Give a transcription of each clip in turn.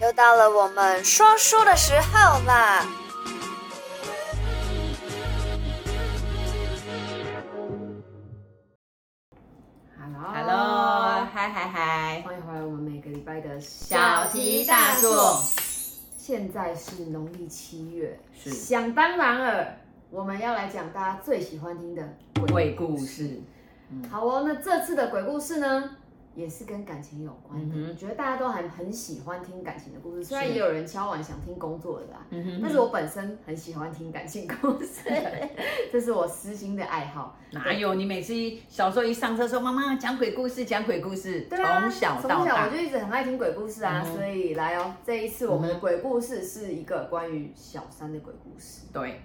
又到了我们说书的时候啦！Hello，嗨嗨嗨，欢迎回来！我们每个礼拜的小题大做。现在是农历七月，是想当然尔，我们要来讲大家最喜欢听的鬼故事。嗯、好哦，那这次的鬼故事呢？也是跟感情有关的，我、嗯、觉得大家都还很喜欢听感情的故事，虽然也有人敲碗想听工作的啦，嗯、但是我本身很喜欢听感情故事，这是我私心的爱好。哪有？你每次小时候一上车说妈妈讲鬼故事，讲鬼故事，从、啊、小到大。小我就一直很爱听鬼故事啊，嗯、所以来哦，这一次我们的鬼故事是一个关于小三的鬼故事。对，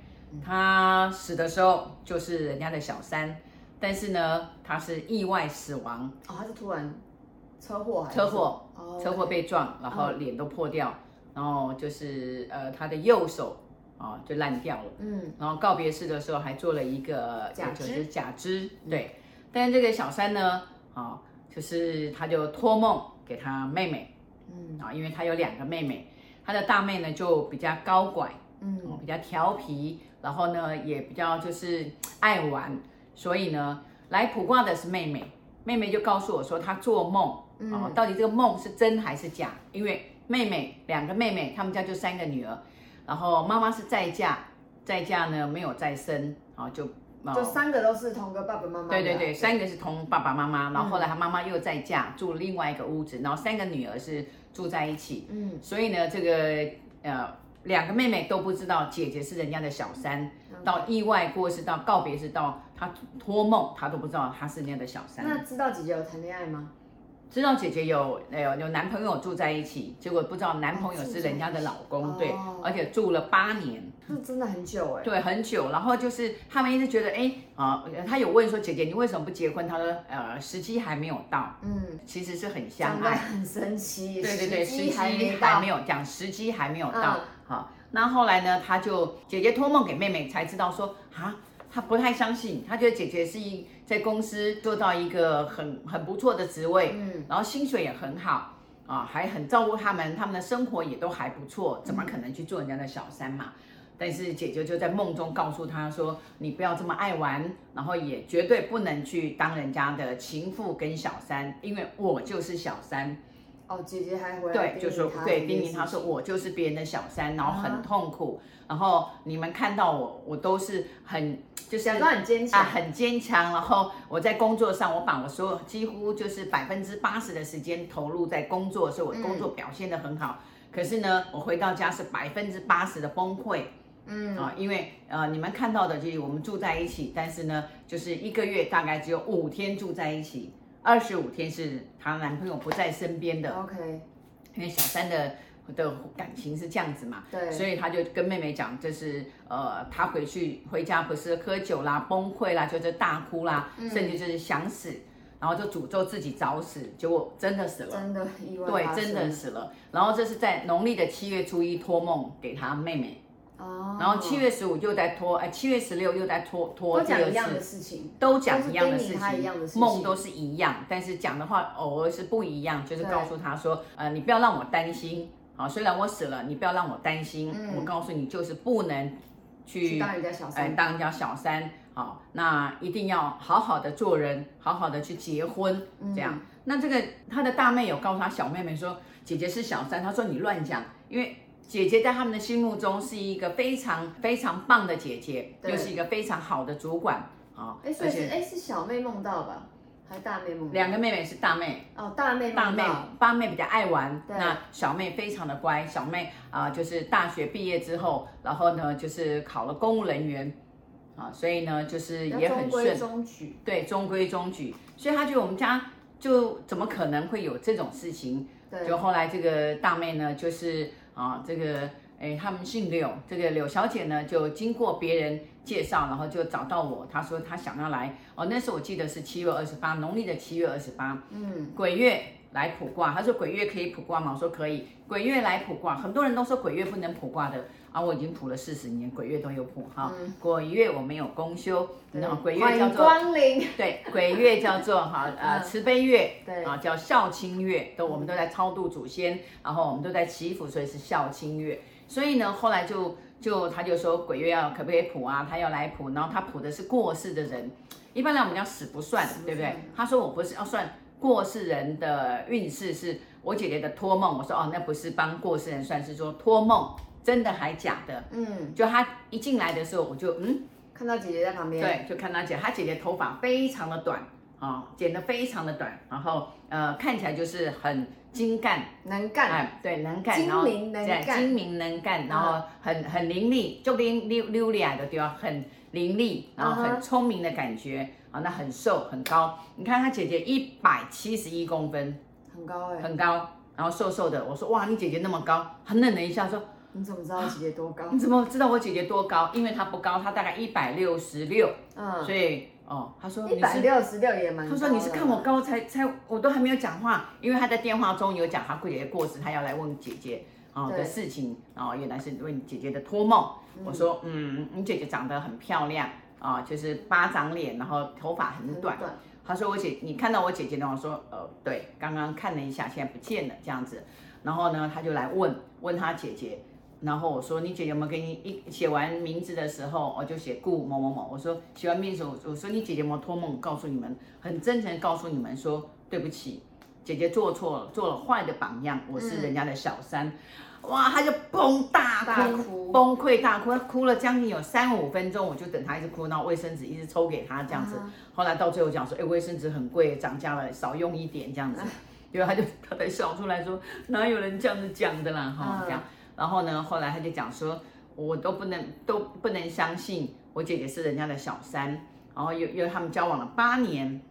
他死的时候就是人家的小三。但是呢，他是意外死亡。哦，他是突然车祸还是？车祸，哦，车祸被撞，然后脸都破掉，然后就是呃，他的右手啊就烂掉了，嗯，然后告别式的时候还做了一个假肢，就是假肢，对。但是这个小三呢，啊，就是他就托梦给他妹妹，嗯，啊，因为他有两个妹妹，他的大妹呢就比较高拐，嗯，比较调皮，然后呢也比较就是爱玩。所以呢，来卜卦的是妹妹，妹妹就告诉我说，她做梦，嗯、哦，到底这个梦是真还是假？因为妹妹两个妹妹，他们家就三个女儿，然后妈妈是再嫁，再嫁呢没有再生，啊、哦，就、哦、就三个都是同个爸爸妈妈。对对对，三个是同爸爸妈妈，然后后来她妈妈又再嫁，住另外一个屋子，然后三个女儿是住在一起，嗯，所以呢，这个呃。两个妹妹都不知道姐姐是人家的小三到意外过世，到告别是，到她托梦，她都不知道她是人家的小三。那知道姐姐有谈恋爱吗？知道姐姐有有有男朋友住在一起，结果不知道男朋友是人家的老公，哦、对，而且住了八年，那真的很久哎。对，很久。然后就是他们一直觉得，哎啊，他有问说姐姐你为什么不结婚？他说呃时机还没有到。嗯，其实是很相爱，很神奇。对对对，时机还没有讲，时机还没有到。嗯好，那后来呢？他就姐姐托梦给妹妹，才知道说啊，他不太相信，他觉得姐姐是一在公司做到一个很很不错的职位，嗯，然后薪水也很好啊，还很照顾他们，他们的生活也都还不错，怎么可能去做人家的小三嘛？嗯、但是姐姐就在梦中告诉他说，你不要这么爱玩，然后也绝对不能去当人家的情妇跟小三，因为我就是小三。哦，姐姐还回来对，就说对，叮咛他说我就是别人的小三，然后很痛苦，啊、然后你们看到我，我都是很就是假装很坚强，啊，很坚强，然后我在工作上，我把我所有几乎就是百分之八十的时间投入在工作，所以我工作表现得很好。嗯、可是呢，我回到家是百分之八十的崩溃，嗯啊，因为呃你们看到的就是我们住在一起，但是呢，就是一个月大概只有五天住在一起。二十五天是她男朋友不在身边的，OK，因为小三的的感情是这样子嘛，对，所以他就跟妹妹讲，就是呃，他回去回家不是喝酒啦、崩溃啦，就是大哭啦，嗯、甚至就是想死，然后就诅咒自己早死，结果真的死了，真的意外，对，真的死了。然后这是在农历的七月初一托梦给他妹妹。哦，然后七月十五又在拖，哎，七月十六又在拖拖第二次，都讲一样的事情，都讲一样的事情，的事情。梦都是一样，但是讲的话偶尔是不一样，就是告诉他说，呃，你不要让我担心，啊，虽然我死了，你不要让我担心，嗯、我告诉你就是不能去，去当人家小三，呃、当人家小三，好，那一定要好好的做人，好好的去结婚，这样。嗯、那这个他的大妹有告诉他小妹妹说，姐姐是小三，他说你乱讲，因为。姐姐在他们的心目中是一个非常非常棒的姐姐，又是一个非常好的主管啊。哎，所以是哎是小妹梦到吧，还是大妹妹？两个妹妹是大妹哦，大妹大妹八妹比较爱玩，那小妹非常的乖。小妹啊、呃，就是大学毕业之后，然后呢就是考了公务人员啊，所以呢就是也很顺，中规中矩。对，中规中矩。所以她觉得我们家就怎么可能会有这种事情？对，就后来这个大妹呢就是。啊，这个哎，他们姓柳，这个柳小姐呢，就经过别人介绍，然后就找到我。他说他想要来哦，那时候我记得是七月二十八，农历的七月二十八，嗯，鬼月来卜卦。他说鬼月可以卜卦吗？我说可以，鬼月来卜卦。很多人都说鬼月不能卜卦的啊，我已经卜了四十年，鬼月都有卜哈。嗯、鬼月我没有公休，然后鬼月叫做光临，对，鬼月叫做哈呃慈悲月，对啊叫孝亲月，都我们都在超度祖先，然后我们都在祈福，所以是孝亲月。所以呢，后来就就他就说鬼月要可不可以卜啊？他要来卜，然后他卜的是过世的人。一般来我们叫死不算，不算对不对？他说我不是要算过世人的运势，是我姐姐的托梦。我说哦，那不是帮过世人算，是说托梦，真的还假的？嗯，就他一进来的时候，我就嗯看到姐姐在旁边，对，就看到姐，他姐姐头发非常的短啊、哦，剪得非常的短，然后呃看起来就是很。精干能干，哎，对，能干，精明能干，精明能干，然后很很伶俐，就连溜溜利的对吧？很伶俐，然后很聪明的感觉啊，那很瘦很高，你看她姐姐一百七十一公分，很高哎，很高，然后瘦瘦的，我说哇，你姐姐那么高，很冷了一下说，你怎么知道我姐姐多高？你怎么知道我姐姐多高？因为她不高，她大概一百六十六，嗯，所以。哦，他说一百六十六也蛮。他说你是看我高才才，我都还没有讲话，因为他在电话中有讲他姐姐过世，他要来问姐姐啊的事情，然后原来是问姐姐的托梦。我说嗯，你姐姐长得很漂亮啊，就是巴掌脸，然后头发很短。他说我姐，你看到我姐姐呢？我说呃对，刚刚看了一下，现在不见了这样子。然后呢，他就来问问他姐姐。然后我说，你姐姐有没有给你一写完名字的时候，我就写顾某某某。我说写完名字，我说你姐姐有没有托梦告诉你们，很真诚告诉你们说对不起，姐姐做错了，做了坏的榜样，我是人家的小三。嗯、哇，他就崩大哭，大哭崩溃大哭，他哭了将近有三五分钟，我就等他一直哭，然后卫生纸一直抽给他这样子。嗯、后来到最后讲说，哎，卫生纸很贵，涨价了，少用一点这样子。因为他就他才笑出来说，哪有人这样子讲的啦哈，这样。然后呢，后来他就讲说，我都不能都不能相信我姐姐是人家的小三，然后又又他们交往了八年，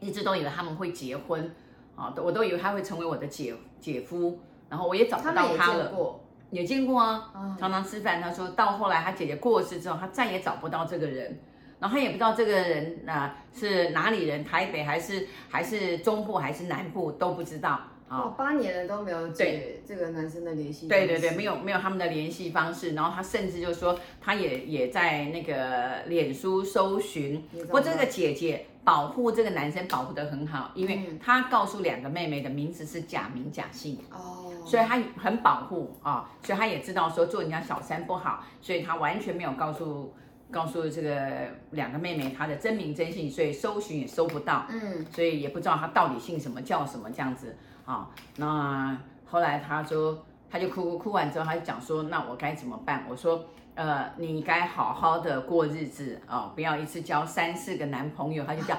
一直都以为他们会结婚，啊，我都以为他会成为我的姐姐夫，然后我也找不到他了，也见过，也见过啊，嗯、常常吃饭。他说到后来他姐姐过世之后，他再也找不到这个人，然后他也不知道这个人啊、呃、是哪里人，台北还是还是中部还是南部都不知道。哦，八年了都没有解这个男生的联系。对对对，没有没有他们的联系方式。然后他甚至就说，他也也在那个脸书搜寻。不过这个姐姐保护这个男生保护的很好，因为她告诉两个妹妹的名字是假名假姓。哦。所以她很保护啊，所以她也知道说做人家小三不好，所以她完全没有告诉告诉这个两个妹妹她的真名真姓，所以搜寻也搜不到。嗯。所以也不知道她到底姓什么叫什么这样子。啊、哦，那后来他说，他就哭哭哭完之后，他就讲说，那我该怎么办？我说，呃，你该好好的过日子啊、哦，不要一次交三四个男朋友。他就讲，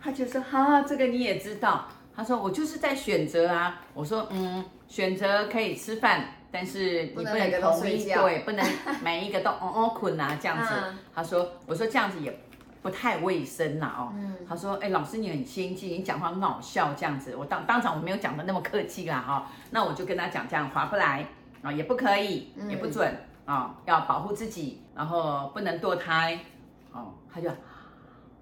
他就说，哈，这个你也知道。他说，我就是在选择啊。我说，嗯，选择可以吃饭，但是你不能同意，对，不能每一个都哦哦困啊这样子。他说，我说这样子也。不太卫生啦哦，嗯、他说，哎，老师你很先进，你讲话很好笑这样子，我当当场我没有讲的那么客气啦哈、哦，那我就跟他讲这样划不来啊，也不可以，也不准啊、嗯哦，要保护自己，然后不能堕胎，哦，他就，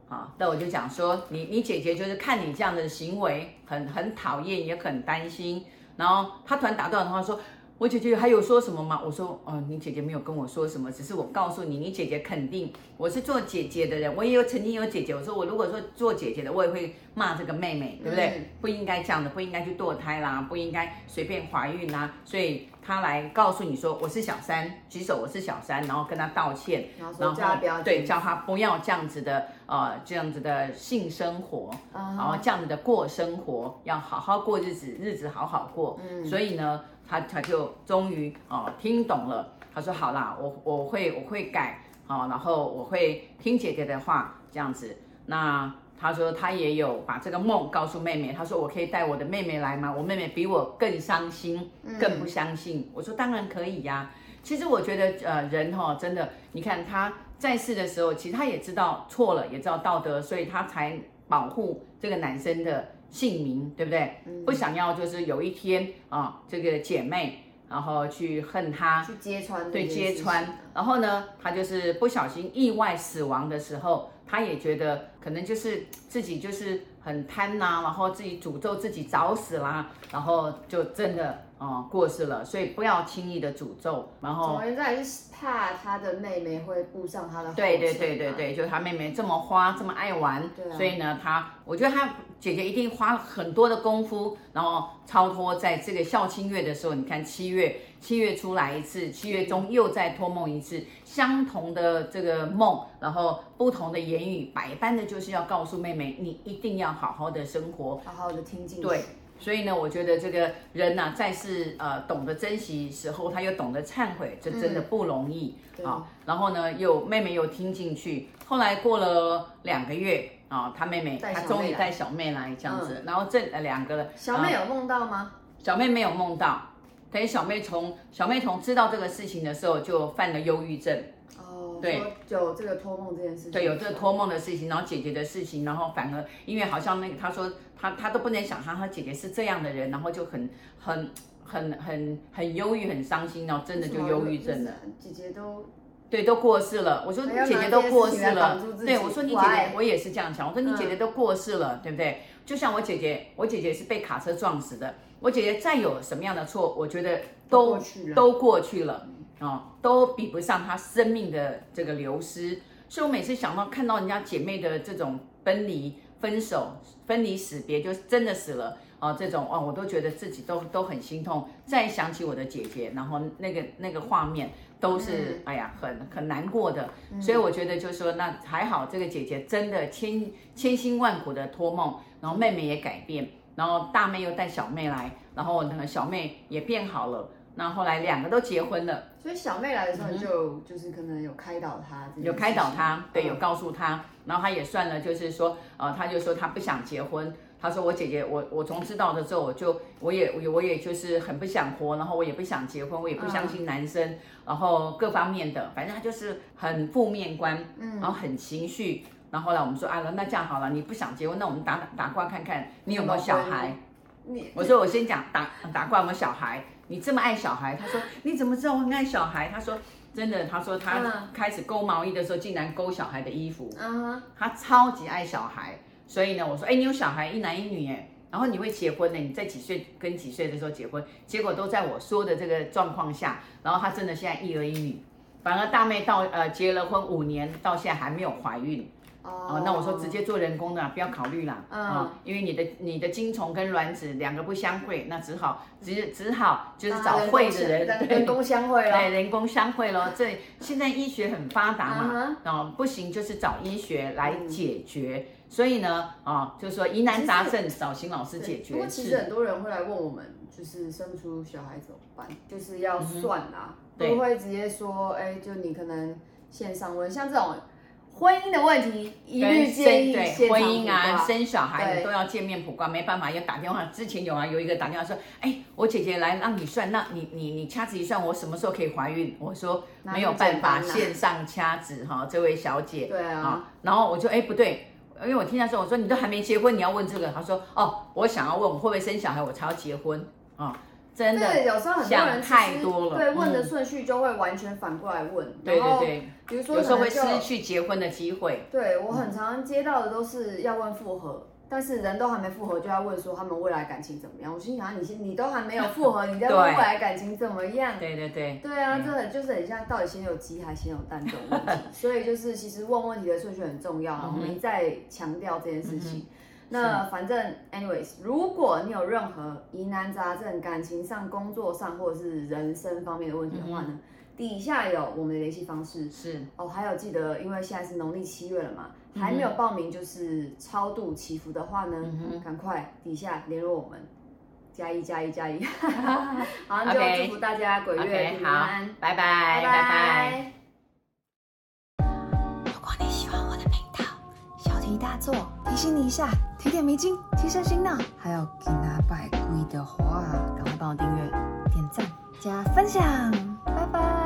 啊，那我就讲说，你你姐姐就是看你这样的行为很很讨厌，也很担心，然后他突然打断的话说。我姐姐还有说什么吗？我说，哦，你姐姐没有跟我说什么，只是我告诉你，你姐姐肯定我是做姐姐的人，我也有曾经有姐姐。我说我如果说做姐姐的，我也会骂这个妹妹，对不对？嗯、不应该这样的，不应该去堕胎啦，不应该随便怀孕啦。所以她来告诉你说我是小三，举手我是小三，然后跟他道歉，然后对，叫他不要这样子的，呃，这样子的性生活，然后这样子的过生活，要好好过日子，日子好好过。嗯，所以呢。他他就终于哦听懂了，他说好啦，我我会我会改，好，然后我会听姐姐的话这样子。那他说他也有把这个梦告诉妹妹，他说我可以带我的妹妹来吗？我妹妹比我更伤心，更不相信。嗯、我说当然可以呀。其实我觉得呃人哈、哦、真的，你看他在世的时候，其实他也知道错了，也知道道德，所以他才保护这个男生的。姓名对不对？嗯、不想要就是有一天啊，这个姐妹然后去恨他，去揭穿，对，揭穿。然后呢，他就是不小心意外死亡的时候，他也觉得可能就是自己就是很贪呐、然后自己诅咒自己早死啦，然后就真的。哦，过世了，所以不要轻易的诅咒。然后，总而言之还是怕他的妹妹会步上他的后尘。对对对对对，就他妹妹这么花，这么爱玩，对啊、所以呢，他我觉得他姐姐一定花了很多的功夫，然后超脱在这个孝亲月的时候，你看七月七月出来一次，七月中又再托梦一次，相同的这个梦，然后不同的言语，百般的就是要告诉妹妹，你一定要好好的生活，好好的听进去。对。所以呢，我觉得这个人呐、啊，在是呃懂得珍惜时候，他又懂得忏悔，这真的不容易啊、嗯哦。然后呢，又妹妹又听进去。后来过了两个月啊，他、哦、妹妹他终于带小妹来这样子。嗯、然后这两个小妹有梦到吗？小妹没有梦到，等于小妹从小妹从知道这个事情的时候就犯了忧郁症。对，有这个托梦这件事情。对，有这个托梦的事情，然后姐姐的事情，然后反而因为好像那个他说他他都不能想象他姐姐是这样的人，然后就很很很很很忧郁，很伤心，然后真的就忧郁症了。姐姐都对都过世了，我说姐姐都过世了，对，我说你姐姐我也是这样想，我说你姐姐都过世了，对不对？就像我姐姐，我姐姐是被卡车撞死的，我姐姐再有什么样的错，我觉得都都过去了。哦，都比不上她生命的这个流失，所以我每次想到看到人家姐妹的这种分离、分手、分离、死别，就真的死了啊、哦，这种哦，我都觉得自己都都很心痛。再想起我的姐姐，然后那个那个画面都是、嗯、哎呀，很很难过的。所以我觉得就是说，那还好，这个姐姐真的千千辛万苦的托梦，然后妹妹也改变，然后大妹又带小妹来，然后那个小妹也变好了。那后来两个都结婚了，所以小妹来的时候就、嗯、就是可能有开导她，有开导她，对，有告诉她，然后她也算了，就是说，呃，她就说她不想结婚，她说我姐姐，我我从知道的时候，我就我也我我也就是很不想活，然后我也不想结婚，我也不相信男生，嗯、然后各方面的，反正她就是很负面观，嗯，然后很情绪，然后后来我们说，啊，那这样好了，你不想结婚，那我们打打卦看看你有没有小孩，你，我说我先讲打打卦有没有小孩。你这么爱小孩，他说你怎么知道我很爱小孩？他说真的，他说他开始勾毛衣的时候，竟然勾小孩的衣服。嗯，他超级爱小孩，所以呢，我说，哎，你有小孩，一男一女，哎，然后你会结婚呢？你在几岁跟几岁的时候结婚？结果都在我说的这个状况下，然后他真的现在一儿一女，反而大妹到呃结了婚五年，到现在还没有怀孕。哦，那我说直接做人工的，不要考虑啦啊，因为你的你的精虫跟卵子两个不相会，那只好只只好就是找会的人，人工相会了，对，人工相会咯。这现在医学很发达嘛，啊，不行就是找医学来解决。所以呢，啊，就是说疑难杂症找邢老师解决。不过其实很多人会来问我们，就是生不出小孩怎么办？就是要算啦，不会直接说，哎，就你可能线上问，像这种。婚姻的问题，一律建议对婚姻啊，生小孩都要见面卜卦，没办法要打电话。之前有啊，有一个打电话说，哎，我姐姐来让你算，那你你你掐指一算，我什么时候可以怀孕？我说没有办法，线上掐指哈，这位小姐。对啊。然后我就哎不对，因为我听他说，我说你都还没结婚，你要问这个？他说哦，我想要问我会不会生小孩，我才要结婚啊。真的，有时候很多人太多了，对问的顺序就会完全反过来问。对对对，比如说有时候会失去结婚的机会。对，我很常接到的都是要问复合，但是人都还没复合就要问说他们未来感情怎么样。我心想，你先你都还没有复合，你在问未来感情怎么样？对对对。对啊，真的就是很像到底先有鸡还是先有蛋这种问题。所以就是其实问问题的顺序很重要，然后我们一再强调这件事情。那反正，anyways，如果你有任何疑难杂症、感情上、工作上或者是人生方面的问题的话呢，嗯、底下有我们的联系方式。是哦，还有记得，因为现在是农历七月了嘛，嗯、还没有报名就是超度祈福的话呢，赶、嗯、快底下联络我们，加一加一加一。好，那就祝福大家鬼月平安，okay, 拜拜拜拜。拜拜如果你喜欢我的频道，小题大做，提醒你一下。提点迷津，提升心脑。还有给拿拜龟的话，赶快帮我订阅、点赞、加分享，拜拜。